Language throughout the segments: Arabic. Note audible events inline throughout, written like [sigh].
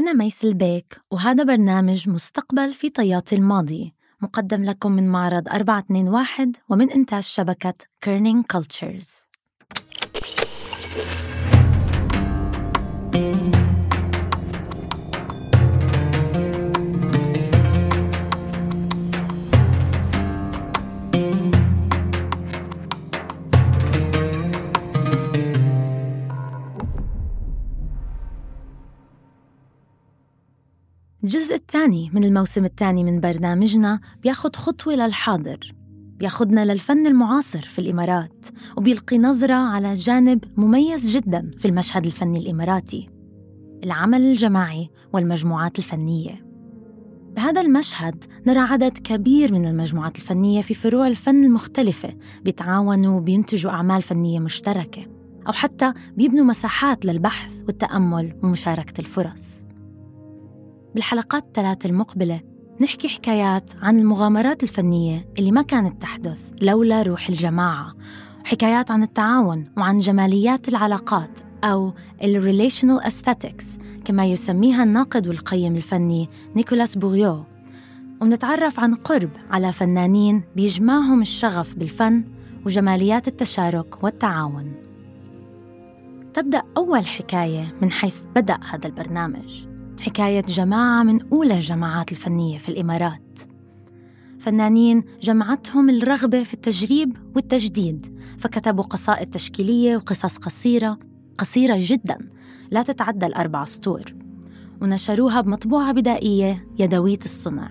أنا ميس البيك وهذا برنامج مستقبل في طيات الماضي مقدم لكم من معرض 421 ومن إنتاج شبكة كيرنينج كلتشرز الجزء الثاني من الموسم الثاني من برنامجنا بياخد خطوة للحاضر. بياخدنا للفن المعاصر في الإمارات وبيلقي نظرة على جانب مميز جدا في المشهد الفني الإماراتي. العمل الجماعي والمجموعات الفنية. بهذا المشهد نرى عدد كبير من المجموعات الفنية في فروع الفن المختلفة بيتعاونوا وبينتجوا أعمال فنية مشتركة أو حتى بيبنوا مساحات للبحث والتأمل ومشاركة الفرص. بالحلقات الثلاث المقبلة نحكي حكايات عن المغامرات الفنية اللي ما كانت تحدث لولا روح الجماعة. حكايات عن التعاون وعن جماليات العلاقات أو ال Relational Aesthetics كما يسميها الناقد والقيم الفني نيكولاس بوريو. ونتعرف عن قرب على فنانين بيجمعهم الشغف بالفن وجماليات التشارك والتعاون. تبدأ أول حكاية من حيث بدأ هذا البرنامج. حكاية جماعة من أولى الجماعات الفنية في الإمارات. فنانين جمعتهم الرغبة في التجريب والتجديد فكتبوا قصائد تشكيلية وقصص قصيرة قصيرة جدا لا تتعدى الأربع سطور. ونشروها بمطبوعة بدائية يدوية الصنع.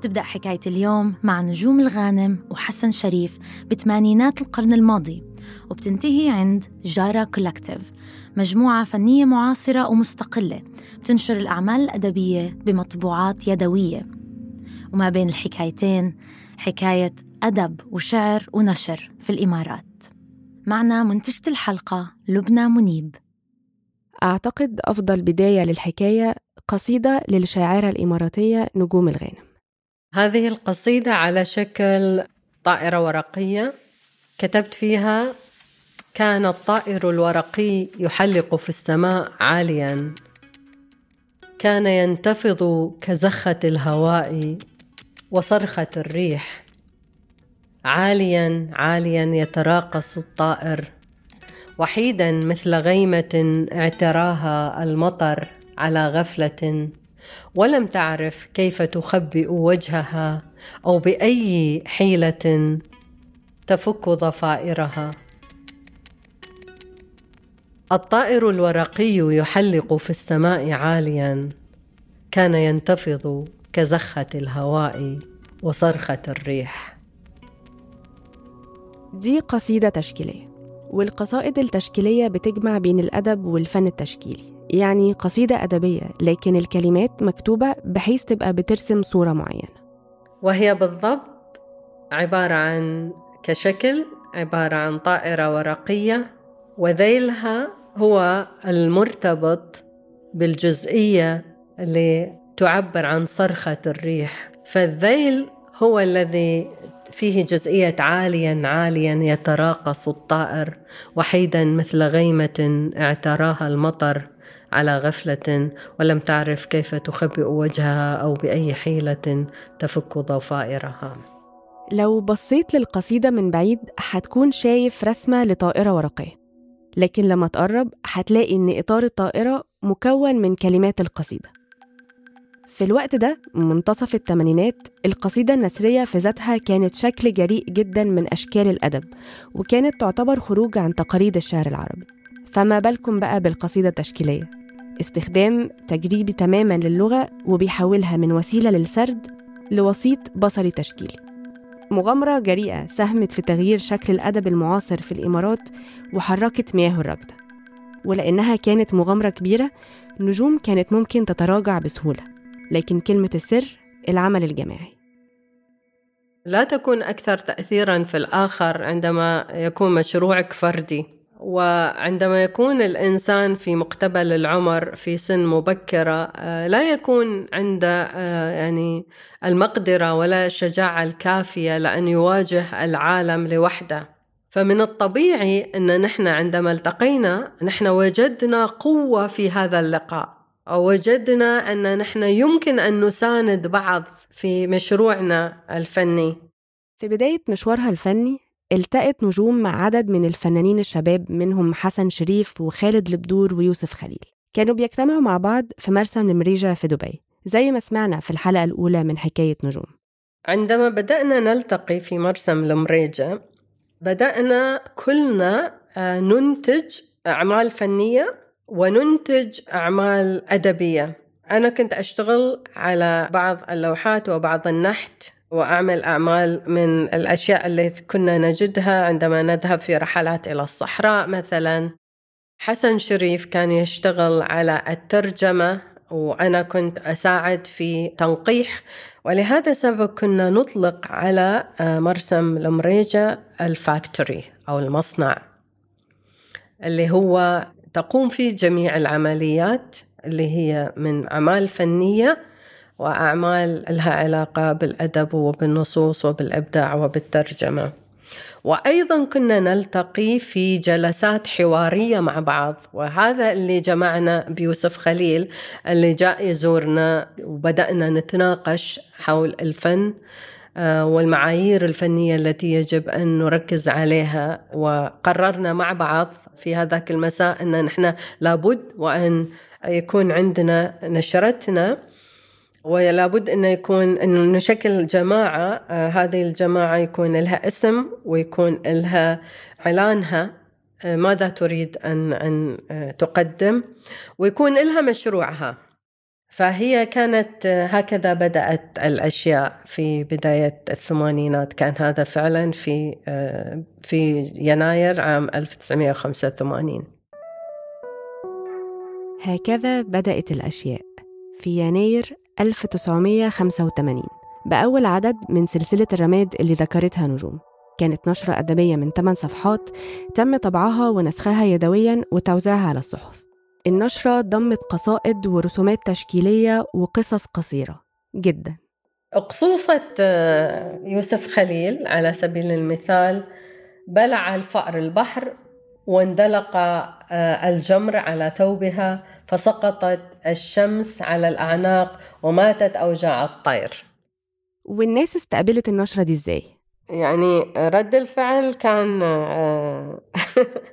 تبدأ حكاية اليوم مع نجوم الغانم وحسن شريف بثمانينات القرن الماضي. وبتنتهي عند جارا كولكتيف مجموعة فنية معاصرة ومستقلة بتنشر الأعمال الأدبية بمطبوعات يدوية. وما بين الحكايتين حكاية أدب وشعر ونشر في الإمارات. معنا منتجة الحلقة لبنى منيب. أعتقد أفضل بداية للحكاية قصيدة للشاعرة الإماراتية نجوم الغانم. هذه القصيدة على شكل طائرة ورقية. كتبت فيها كان الطائر الورقي يحلق في السماء عاليا. كان ينتفض كزخة الهواء وصرخة الريح. عاليا عاليا يتراقص الطائر. وحيدا مثل غيمة اعتراها المطر على غفلة. ولم تعرف كيف تخبئ وجهها أو بأي حيلة تفك ضفائرها الطائر الورقي يحلق في السماء عاليا. كان ينتفض كزخة الهواء وصرخة الريح. دي قصيدة تشكيلية. والقصائد التشكيلية بتجمع بين الأدب والفن التشكيلي. يعني قصيدة أدبية لكن الكلمات مكتوبة بحيث تبقى بترسم صورة معينة. وهي بالضبط عبارة عن كشكل عبارة عن طائرة ورقية وذيلها هو المرتبط بالجزئية اللي تعبر عن صرخة الريح. فالذيل هو الذي فيه جزئية عاليا عاليا يتراقص الطائر وحيدا مثل غيمة اعتراها المطر على غفلة ولم تعرف كيف تخبئ وجهها أو بأي حيلة تفك ضفائرها. لو بصيت للقصيدة من بعيد هتكون شايف رسمة لطائرة ورقية. لكن لما تقرب هتلاقي إن إطار الطائرة مكون من كلمات القصيدة. في الوقت ده منتصف الثمانينات القصيدة النثرية في ذاتها كانت شكل جريء جدا من أشكال الأدب وكانت تعتبر خروج عن تقاليد الشعر العربي. فما بالكم بقى بالقصيدة التشكيلية؟ استخدام تجريبي تماما للغة وبيحولها من وسيلة للسرد لوسيط بصري تشكيلي. مغامرة جريئة ساهمت في تغيير شكل الأدب المعاصر في الإمارات وحركت مياه الركضة ولأنها كانت مغامرة كبيرة نجوم كانت ممكن تتراجع بسهولة لكن كلمة السر العمل الجماعي. لا تكون أكثر تأثيرا في الآخر عندما يكون مشروعك فردي. وعندما يكون الإنسان في مقتبل العمر في سن مبكرة آه، لا يكون عنده آه، يعني المقدرة ولا الشجاعة الكافية لأن يواجه العالم لوحده. فمن الطبيعي أن نحن عندما التقينا نحن وجدنا قوة في هذا اللقاء. وجدنا أن نحن يمكن أن نساند بعض في مشروعنا الفني. في بداية مشوارها الفني التقت نجوم مع عدد من الفنانين الشباب منهم حسن شريف وخالد البدور ويوسف خليل. كانوا بيجتمعوا مع بعض في مرسم المريجة في دبي زي ما سمعنا في الحلقة الأولى من حكاية نجوم. عندما بدأنا نلتقي في مرسم المريجة بدأنا كلنا آه، ننتج أعمال فنية وننتج أعمال أدبية. أنا كنت أشتغل على بعض اللوحات وبعض النحت. وأعمل أعمال من الأشياء التي كنا نجدها عندما نذهب في رحلات إلى الصحراء مثلا. حسن شريف كان يشتغل على الترجمة وأنا كنت أساعد في تنقيح. ولهذا السبب كنا نطلق على آه، مرسم المريجة الفاكتوري أو المصنع اللي هو تقوم فيه جميع العمليات اللي هي من أعمال فنية. وأعمال لها علاقة بالأدب وبالنصوص وبالإبداع وبالترجمة. وأيضا كنا نلتقي في جلسات حوارية مع بعض وهذا اللي جمعنا بيوسف خليل اللي جاء يزورنا وبدأنا نتناقش حول الفن آه، والمعايير الفنية التي يجب أن نركز عليها. وقررنا مع بعض في هذاك المساء أن نحن لابد وأن يكون عندنا نشرتنا ولا بد إنه يكون إنه نشكل جماعة آه هذه الجماعة يكون لها اسم ويكون لها إعلانها آه ماذا تريد أن أن آه تقدم ويكون لها مشروعها. فهي كانت آه، هكذا بدأت الأشياء في بداية الثمانينات. كان هذا فعلا في آه، في يناير عام 1985 هكذا بدأت الأشياء. في يناير 1985 بأول عدد من سلسلة الرماد اللي ذكرتها نجوم. كانت نشرة أدبية من 8 صفحات تم طبعها ونسخها يدويا وتوزيعها على الصحف. النشرة ضمت قصائد ورسومات تشكيلية وقصص قصيرة جدا. قصوصة آه، يوسف خليل على سبيل المثال بلع الفأر البحر واندلق آه، الجمر على ثوبها فسقطت الشمس على الأعناق وماتت أوجاع الطير. والناس استقبلت النشرة دي إزاي؟ يعني رد الفعل كان آه،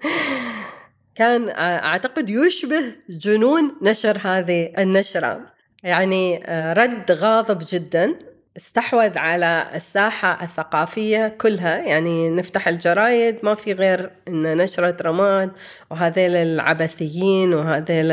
[laughs] كان أعتقد يشبه جنون نشر هذه النشرة. يعني آه، رد غاضب جدا. استحوذ على الساحة الثقافية كلها. يعني نفتح الجرايد ما في غير إن نشرة رماد وهذيل العبثيين وهذيل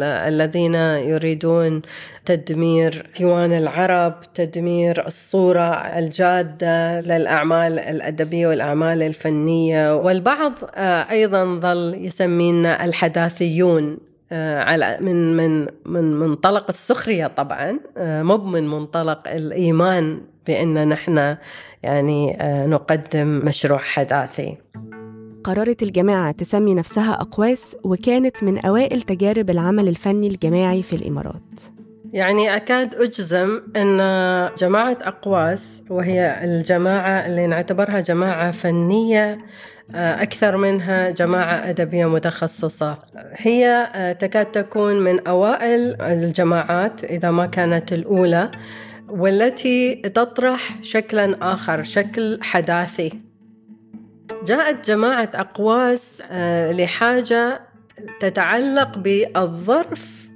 الذين يريدون تدمير ديوان العرب تدمير الصورة الجادة للأعمال الأدبية والأعمال الفنية. والبعض آه، أيضا ظل يسمينا الحداثيون. على من من من منطلق السخرية طبعا آه، مو من منطلق الإيمان بأن نحن يعني آه، نقدم مشروع حداثي. قررت الجماعة تسمي نفسها أقواس وكانت من أوائل تجارب العمل الفني الجماعي في الإمارات يعني أكاد أجزم أن جماعة أقواس وهي الجماعة اللي نعتبرها جماعة فنية آه، أكثر منها جماعة أدبية متخصصة. هي آه، تكاد تكون من أوائل الجماعات إذا ما كانت الأولى والتي تطرح شكلا آخر شكل حداثي. جاءت جماعة أقواس آه، لحاجة تتعلق بالظرف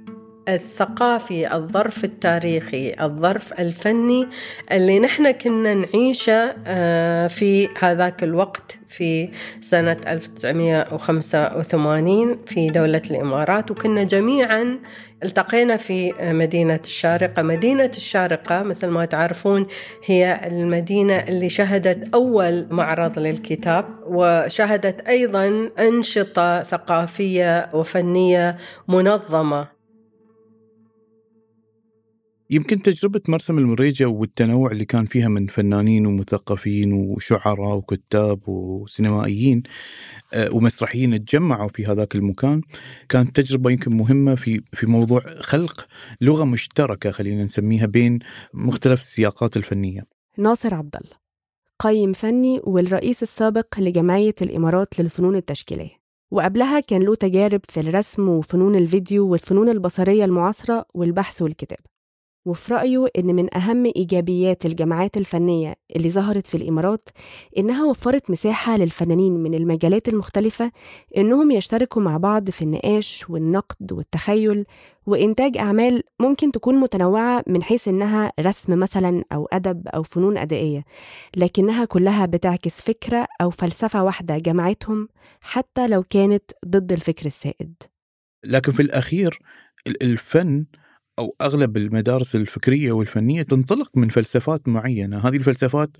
الثقافي الظرف التاريخي الظرف الفني اللي نحن كنا نعيشه آه، في هذاك الوقت في سنة 1985 في دولة الإمارات وكنا جميعا التقينا في مدينة الشارقة. مدينة الشارقة مثل ما تعرفون هي المدينة اللي شهدت أول معرض للكتاب وشهدت أيضا أنشطة ثقافية وفنية منظمة. يمكن تجربة مرسم المريجة والتنوع اللي كان فيها من فنانين ومثقفين وشعراء وكتاب وسينمائيين آه، ومسرحيين تجمعوا في هذاك المكان كانت تجربة يمكن مهمة في في موضوع خلق لغة مشتركة خلينا نسميها بين مختلف السياقات الفنية. ناصر عبد الله قيم فني والرئيس السابق لجمعية الإمارات للفنون التشكيلية وقبلها كان له تجارب في الرسم وفنون الفيديو والفنون البصرية المعاصرة والبحث والكتابة وفي رأيه إن من أهم إيجابيات الجامعات الفنية اللي ظهرت في الإمارات إنها وفرت مساحة للفنانين من المجالات المختلفة إنهم يشتركوا مع بعض في النقاش والنقد والتخيل وإنتاج أعمال ممكن تكون متنوعة من حيث إنها رسم مثلا أو أدب أو فنون أدائية لكنها كلها بتعكس فكرة أو فلسفة واحدة جمعتهم حتى لو كانت ضد الفكر السائد. لكن في الأخير الفن أو أغلب المدارس الفكرية والفنية تنطلق من فلسفات معينة، هذه الفلسفات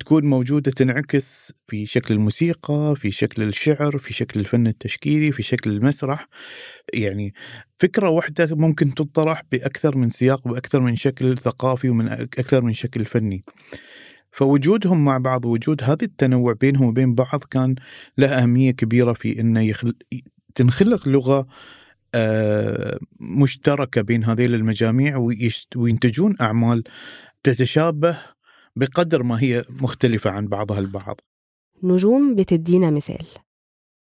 تكون موجودة تنعكس في شكل الموسيقى، في شكل الشعر، في شكل الفن التشكيلي، في شكل المسرح. يعني فكرة واحدة ممكن تطرح بأكثر من سياق بأكثر من شكل ثقافي ومن أكثر من شكل فني. فوجودهم مع بعض وجود هذا التنوع بينهم وبين بعض كان له أهمية كبيرة في إنه يخل... تنخلق لغة مشتركة بين هذيل المجاميع وينتجون أعمال تتشابه بقدر ما هي مختلفة عن بعضها البعض. نجوم بتدينا مثال.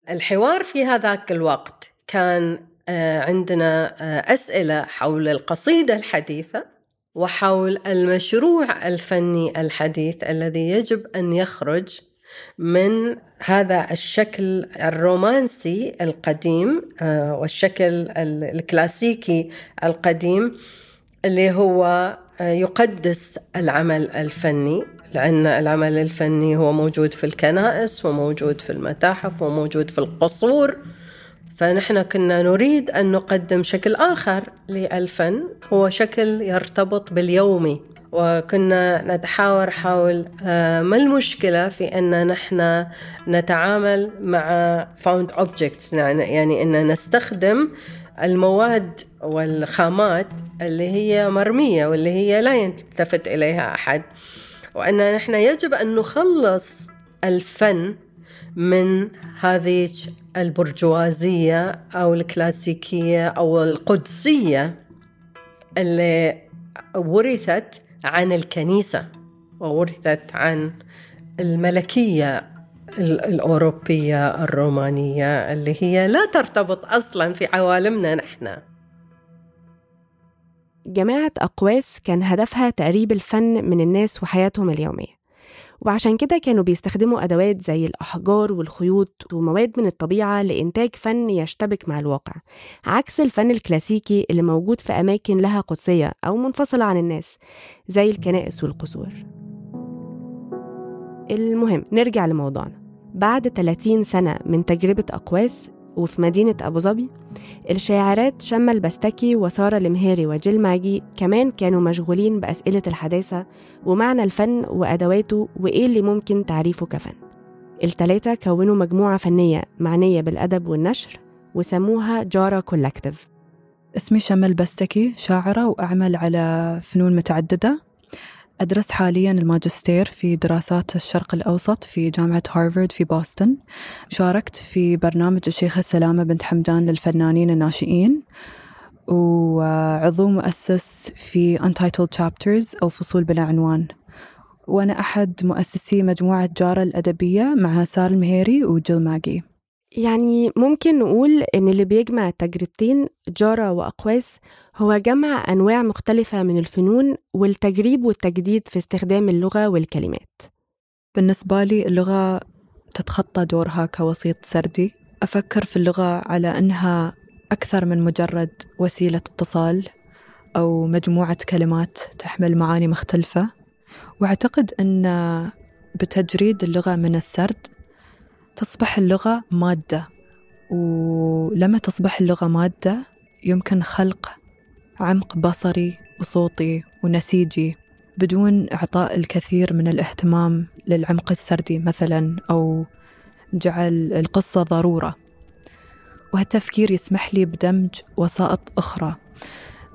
الحوار في هذاك الوقت كان آه، عندنا آه، أسئلة حول القصيدة الحديثة وحول المشروع الفني الحديث الذي يجب أن يخرج من هذا الشكل الرومانسي القديم آه، والشكل الكلاسيكي القديم اللي هو آه، يقدس العمل الفني لأن العمل الفني هو موجود في الكنائس وموجود في المتاحف وموجود في القصور. فنحن كنا نريد أن نقدم شكل آخر للفن هو شكل يرتبط باليومي. وكنا نتحاور حول آه، ما المشكلة في أن نحن نتعامل مع found objects يعني, يعني أن نستخدم المواد والخامات اللي هي مرمية واللي هي لا يلتفت إليها أحد. وأن نحن يجب أن نخلص الفن من هذه البرجوازية أو الكلاسيكية أو القدسية اللي ورثت عن الكنيسة وورثت عن الملكية الأوروبية الرومانية اللي هي لا ترتبط أصلا في عوالمنا نحن. جماعة أقواس كان هدفها تقريب الفن من الناس وحياتهم اليومية. وعشان كده كانوا بيستخدموا أدوات زي الأحجار والخيوط ومواد من الطبيعة لإنتاج فن يشتبك مع الواقع عكس الفن الكلاسيكي اللي موجود في أماكن لها قدسية أو منفصلة عن الناس زي الكنائس والقصور. المهم نرجع لموضوعنا. بعد 30 سنة من تجربة أقواس وفي مدينة أبو ظبي الشاعرات شمة البستكي وسارة المهيري وجيل ماجي كمان كانوا مشغولين بأسئلة الحداثة ومعنى الفن وأدواته وإيه اللي ممكن تعريفه كفن. التلاتة كونوا مجموعة فنية معنية بالأدب والنشر وسموها جارة كولكتيف. اسمي شمة البستكي شاعرة وأعمل على فنون متعددة. أدرس حاليا الماجستير في دراسات الشرق الأوسط في جامعة هارفارد في بوسطن. شاركت في برنامج الشيخة سلامة بنت حمدان للفنانين الناشئين وعضو مؤسس في Untitled Chapters أو فصول بلا عنوان. وأنا أحد مؤسسي مجموعة جارة الأدبية مع سار المهيري وجيل ماجي. يعني ممكن نقول إن اللي بيجمع التجربتين جارة وأقواس هو جمع أنواع مختلفة من الفنون والتجريب والتجديد في استخدام اللغة والكلمات. بالنسبة لي اللغة تتخطى دورها كوسيط سردي. أفكر في اللغة على أنها أكثر من مجرد وسيلة اتصال أو مجموعة كلمات تحمل معاني مختلفة. وأعتقد أن بتجريد اللغة من السرد تصبح اللغة مادة ولما تصبح اللغة مادة يمكن خلق عمق بصري وصوتي ونسيجي بدون إعطاء الكثير من الاهتمام للعمق السردي مثلا أو جعل القصة ضرورة. وهالتفكير يسمح لي بدمج وسائط أخرى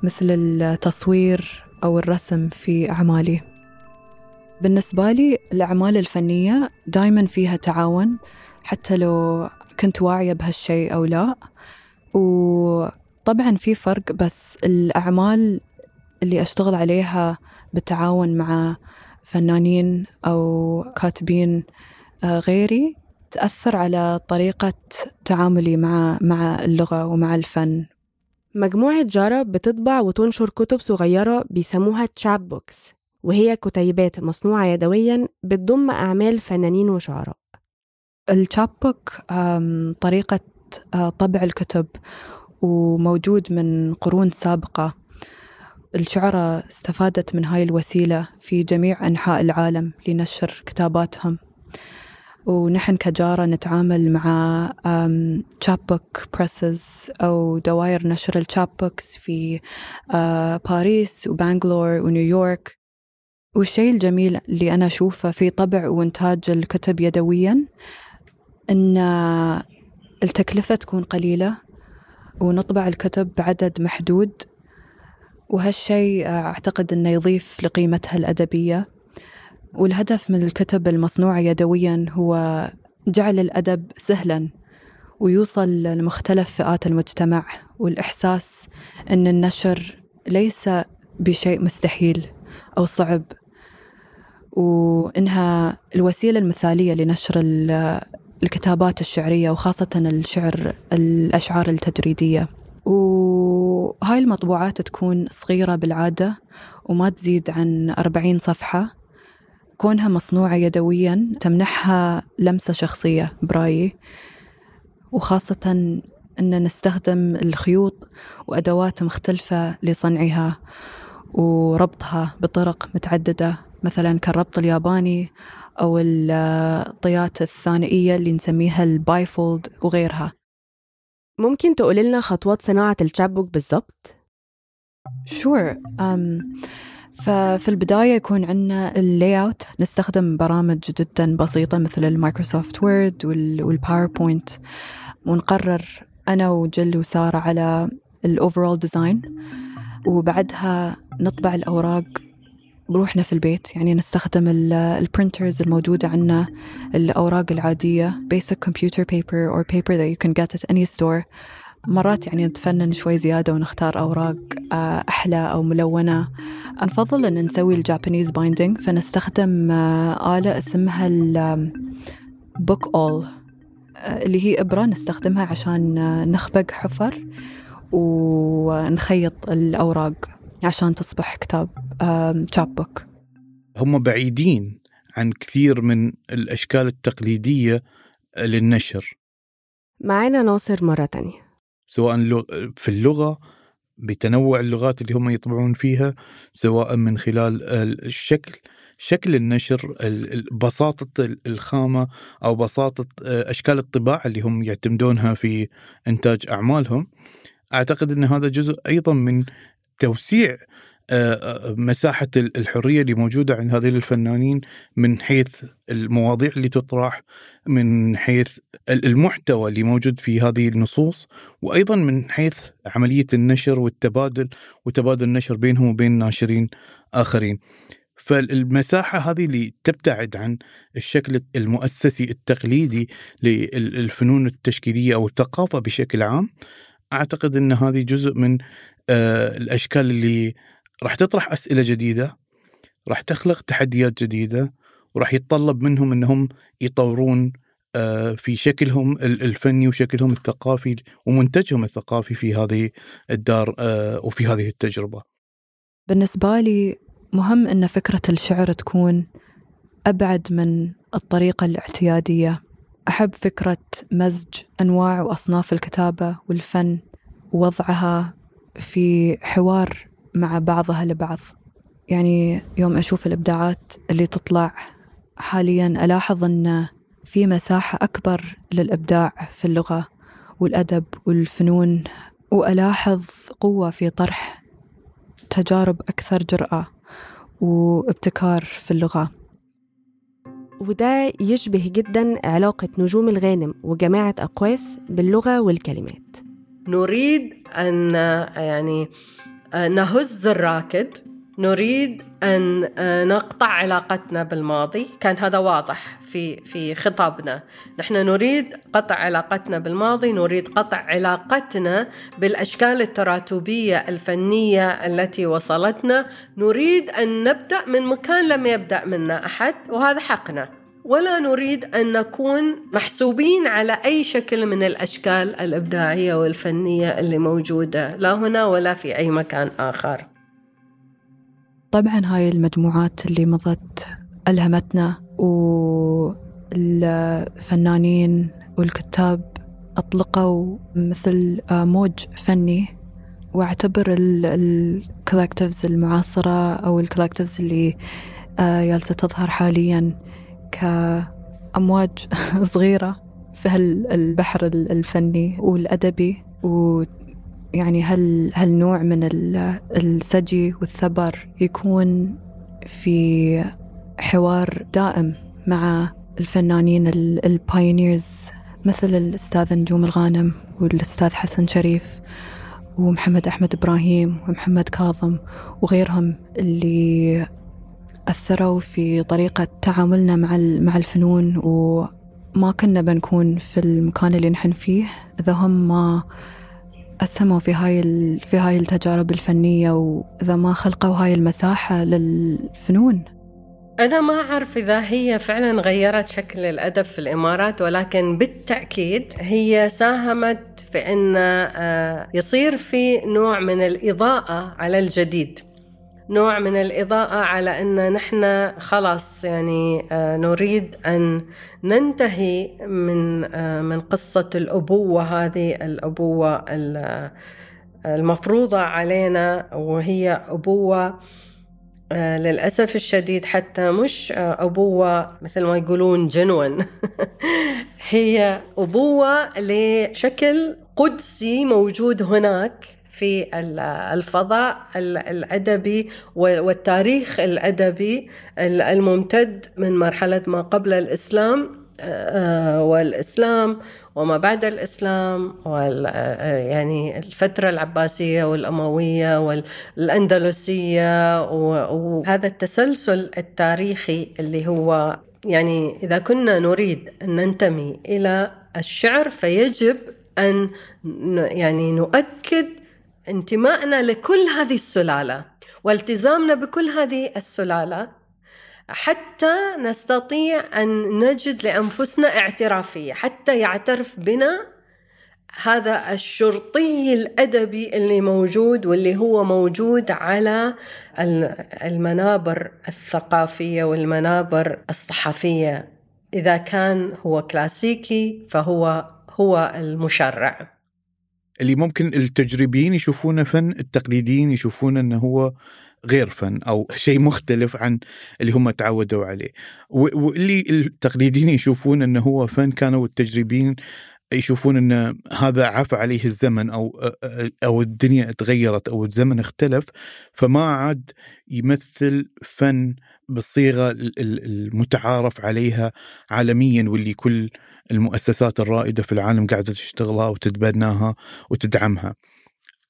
مثل التصوير أو الرسم في أعمالي. بالنسبة لي الأعمال الفنية دايما فيها تعاون حتى لو كنت واعية بهالشيء أو لا. وطبعا في فرق بس الأعمال اللي أشتغل عليها بالتعاون مع فنانين أو كاتبين آه، غيري تأثر على طريقة تعاملي مع مع اللغة ومع الفن. مجموعة جارة بتطبع وتنشر كتب صغيرة بيسموها chapbooks وهي كتيبات مصنوعة يدويا بتضم أعمال فنانين وشعراء. ال chapbook طريقة آه، طبع الكتب وموجود من قرون سابقة. الشعراء استفادت من هاي الوسيلة في جميع أنحاء العالم لنشر كتاباتهم. ونحن كجارة نتعامل مع chapbook presses أو دوائر نشر ال chapbooks في آه، باريس وبانجلور ونيويورك والشيء الجميل اللي أنا أشوفه في طبع وإنتاج الكتب يدويا أن التكلفة تكون قليلة ونطبع الكتب بعدد محدود وهالشيء أعتقد أنه يضيف لقيمتها الأدبية. والهدف من الكتب المصنوعة يدويا هو جعل الأدب سهلا ويوصل لمختلف فئات المجتمع والإحساس أن النشر ليس بشيء مستحيل أو صعب وإنها الوسيلة المثالية لنشر الكتابات الشعرية وخاصة الشعر الأشعار التجريدية وهاي المطبوعات تكون صغيرة بالعادة وما تزيد عن أربعين صفحة. كونها مصنوعة يدويا تمنحها لمسة شخصية برأيي. وخاصة أن نستخدم الخيوط وأدوات مختلفة لصنعها وربطها بطرق متعددة. مثلا كالربط الياباني أو الطيات الثنائية اللي نسميها ال bifold وغيرها. ممكن تقول لنا خطوات صناعة ال chapbook بالضبط؟ sure. um, ففي البداية يكون عندنا ال layout نستخدم برامج جدا بسيطة مثل ال Microsoft Word وال PowerPoint ونقرر أنا وجل وسارة على ال overall design وبعدها نطبع الأوراق بروحنا في البيت يعني نستخدم ال printers الموجودة عندنا الأوراق العادية basic computer paper or paper that you can get at any store. مرات يعني نتفنن شوي زيادة ونختار أوراق آه، أحلى أو ملونة. نفضل أن نسوي ال Japanese binding فنستخدم آه، آلة اسمها ال book awl آه، اللي هي إبرة نستخدمها عشان نخبق حفر ونخيط الأوراق. عشان تصبح كتاب شاب بوك هم بعيدين عن كثير من الأشكال التقليدية للنشر. معنا ناصر مرة تانية. سواء في اللغة بتنوع اللغات اللي هم يطبعون فيها سواء من خلال الشكل شكل النشر بساطة الخامة أو بساطة أشكال الطباعة اللي هم يعتمدونها في إنتاج أعمالهم. أعتقد أن هذا جزء أيضا من توسيع مساحة الحرية اللي موجودة عند هذين الفنانين من حيث المواضيع اللي تطرح من حيث المحتوى اللي موجود في هذه النصوص وأيضا من حيث عملية النشر والتبادل وتبادل النشر بينهم وبين ناشرين آخرين. فالمساحة هذه اللي تبتعد عن الشكل المؤسسي التقليدي للفنون التشكيلية أو الثقافة بشكل عام أعتقد أن هذه جزء من آه، الأشكال اللي راح تطرح أسئلة جديدة راح تخلق تحديات جديدة وراح يتطلب منهم إنهم يطورون آه، في شكلهم الفني وشكلهم الثقافي ومنتجهم الثقافي في هذه الدار آه، وفي هذه التجربة. بالنسبة لي مهم إن فكرة الشعر تكون أبعد من الطريقة الاعتيادية. أحب فكرة مزج أنواع وأصناف الكتابة والفن ووضعها في حوار مع بعضها البعض يعني يوم أشوف الإبداعات اللي تطلع حاليا ألاحظ أن في مساحة أكبر للإبداع في اللغة والأدب والفنون وألاحظ قوة في طرح تجارب أكثر جرأة وابتكار في اللغة. وده يشبه جدا علاقة نجوم الغانم وجماعة أقواس باللغة والكلمات. نريد أن يعني نهز الراكد نريد آه، نقطع علاقتنا بالماضي. كان هذا واضح في في خطابنا. نحن نريد قطع علاقتنا بالماضي نريد قطع علاقتنا بالأشكال التراتبية الفنية التي وصلتنا. نريد أن نبدأ من مكان لم يبدأ منا أحد وهذا حقنا. ولا نريد أن نكون محسوبين على أي شكل من الأشكال الإبداعية والفنية اللي موجودة لا هنا ولا في أي مكان آخر. طبعا هاي المجموعات اللي مضت ألهمتنا والفنانين والكتاب أطلقوا مثل موج فني وأعتبر ال collectives المعاصرة أو ال collectives اللي جالسة تظهر حاليا كأمواج [laughs] صغيرة في هالبحر الفني والأدبي ويعني هل هالنوع من السجي والثبر يكون في حوار دائم مع الفنانين البايونيرز مثل الأستاذ نجوم الغانم والأستاذ حسن شريف ومحمد أحمد إبراهيم ومحمد كاظم وغيرهم اللي أثروا في طريقة تعاملنا مع مع الفنون وما كنا بنكون في المكان اللي نحن فيه. إذا هم ما أسهموا في هاي في هاي التجارب الفنية وإذا ما خلقوا هاي المساحة للفنون. أنا ما أعرف إذا هي فعلا غيرت شكل الأدب في الإمارات ولكن بالتأكيد هي ساهمت في أن آه، يصير في نوع من الإضاءة على الجديد. نوع من الإضاءة على أن نحن خلاص يعني آه، نريد أن ننتهي من آه، من قصة الأبوة هذه. الأبوة المفروضة علينا وهي أبوة آه، للأسف الشديد حتى مش أبوة مثل ما يقولون جنون. [laughs] هي أبوة لشكل قدسي موجود هناك. في الفضاء الأدبي والتاريخ الأدبي الممتد من مرحلة ما قبل الإسلام آه، والإسلام وما بعد الإسلام وال آه، يعني الفترة العباسية والأموية والأندلسية وهذا التسلسل التاريخي اللي هو يعني إذا كنا نريد أن ننتمي إلى الشعر فيجب أن يعني نؤكد انتمائنا لكل هذه السلالة والتزامنا بكل هذه السلالة حتى نستطيع أن نجد لأنفسنا اعترافية حتى يعترف بنا هذا الشرطي الأدبي اللي موجود واللي هو موجود على المنابر الثقافية والمنابر الصحفية. إذا كان هو كلاسيكي فهو هو المشرع. اللي ممكن التجريبيين يشوفونه فن التقليديين يشوفونه إنه هو غير فن أو شيء مختلف عن اللي هم تعودوا عليه. واللي التقليديين يشوفون إنه هو فن كانوا التجريبيين يشوفون إن هذا عفى عليه الزمن أو أو الدنيا تغيرت أو الزمن اختلف فما عاد يمثل فن بالصيغة المتعارف عليها عالميا واللي كل المؤسسات الرائدة في العالم قاعدة تشتغلها وتتبناها وتدعمها.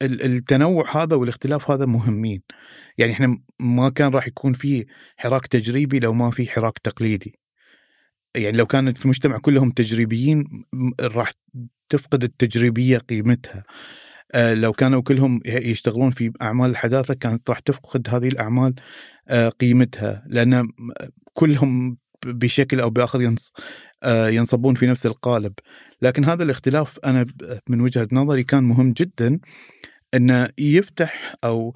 التنوع هذا والاختلاف هذا مهمين. يعني إحنا ما كان راح يكون في حراك تجريبي لو ما في حراك تقليدي. يعني لو كانت في المجتمع كلهم تجريبيين راح تفقد التجريبية قيمتها. آه، لو كانوا كلهم يشتغلون في أعمال الحداثة كانت راح تفقد هذه الأعمال آه، قيمتها لأن كلهم بشكل أو بآخر آه، ينصبون في نفس القالب. لكن هذا الاختلاف أنا من وجهة نظري كان مهم جدا إنه يفتح أو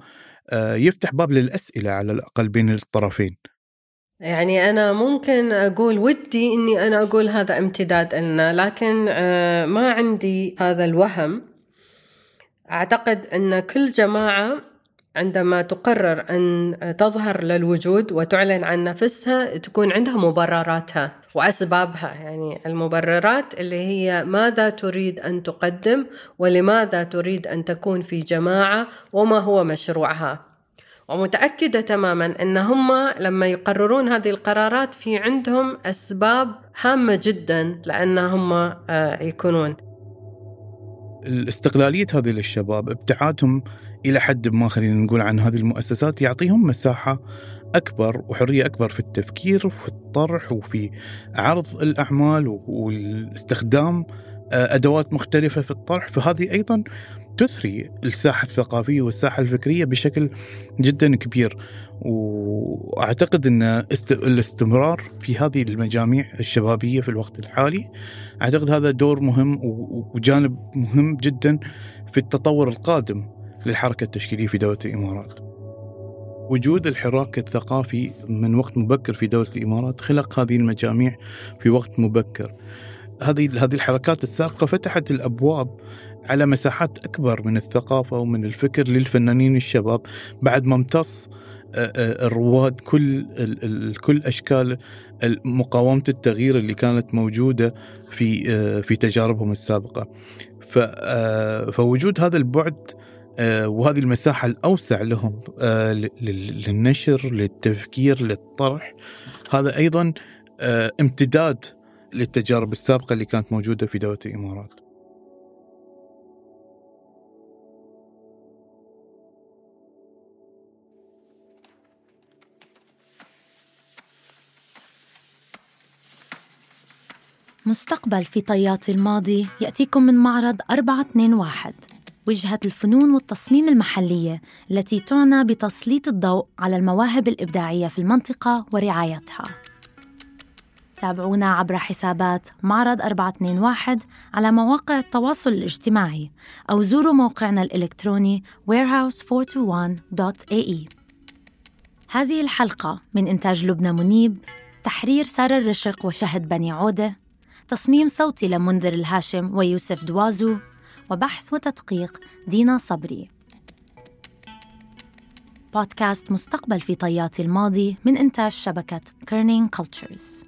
آه، يفتح باب للأسئلة على الأقل بين الطرفين. يعني أنا ممكن أقول ودي إني أنا أقول هذا امتداد لنا لكن آه، ما عندي هذا الوهم. أعتقد أن كل جماعة عندما تقرر أن تظهر للوجود وتعلن عن نفسها تكون عندها مبرراتها وأسبابها. يعني المبررات اللي هي ماذا تريد أن تقدم ولماذا تريد أن تكون في جماعة وما هو مشروعها. ومتأكدة تماما أن هم لما يقررون هذه القرارات في عندهم أسباب هامة جدا لأن هم آه، يكونون. الاستقلالية هذه للشباب ابتعادهم إلى حد ما خلينا نقول عن هذه المؤسسات يعطيهم مساحة أكبر وحرية أكبر في التفكير وفي الطرح وفي عرض الأعمال والاستخدام آه، أدوات مختلفة في الطرح. فهذه أيضا تثري الساحة الثقافية والساحة الفكرية بشكل جدا كبير. وأعتقد إن الاستمرار في هذه المجاميع الشبابية في الوقت الحالي أعتقد هذا دور مهم وجانب مهم جدا في التطور القادم. للحركة التشكيلية في دولة الإمارات. وجود الحراك الثقافي من وقت مبكر في دولة الإمارات خلق هذه المجاميع في وقت مبكر. هذه هذه الحركات السابقة فتحت الأبواب على مساحات أكبر من الثقافة ومن الفكر للفنانين الشباب بعد ما امتص الرواد كل كل أشكال مقاومة التغيير اللي كانت موجودة في في تجاربهم السابقة. فوجود هذا البعد وهذه المساحة الأوسع لهم للنشر للتفكير للطرح هذا أيضا امتداد للتجارب السابقة اللي كانت موجودة في دولة الإمارات. مستقبل في طيات الماضي يأتيكم من معرض 421 وجهة الفنون والتصميم المحلية التي تعنى بتسليط الضوء على المواهب الإبداعية في المنطقة ورعايتها. تابعونا عبر حسابات معرض 421 على مواقع التواصل الاجتماعي أو زوروا موقعنا الإلكتروني warehouse421.ae هذه الحلقة من إنتاج لبنى منيب تحرير سارة الرشق وشهد بني عودة تصميم صوتي لمنذر الهاشم ويوسف دوازو وبحث وتدقيق دينا صبري. بودكاست مستقبل في طيات الماضي من إنتاج شبكة Kerning Cultures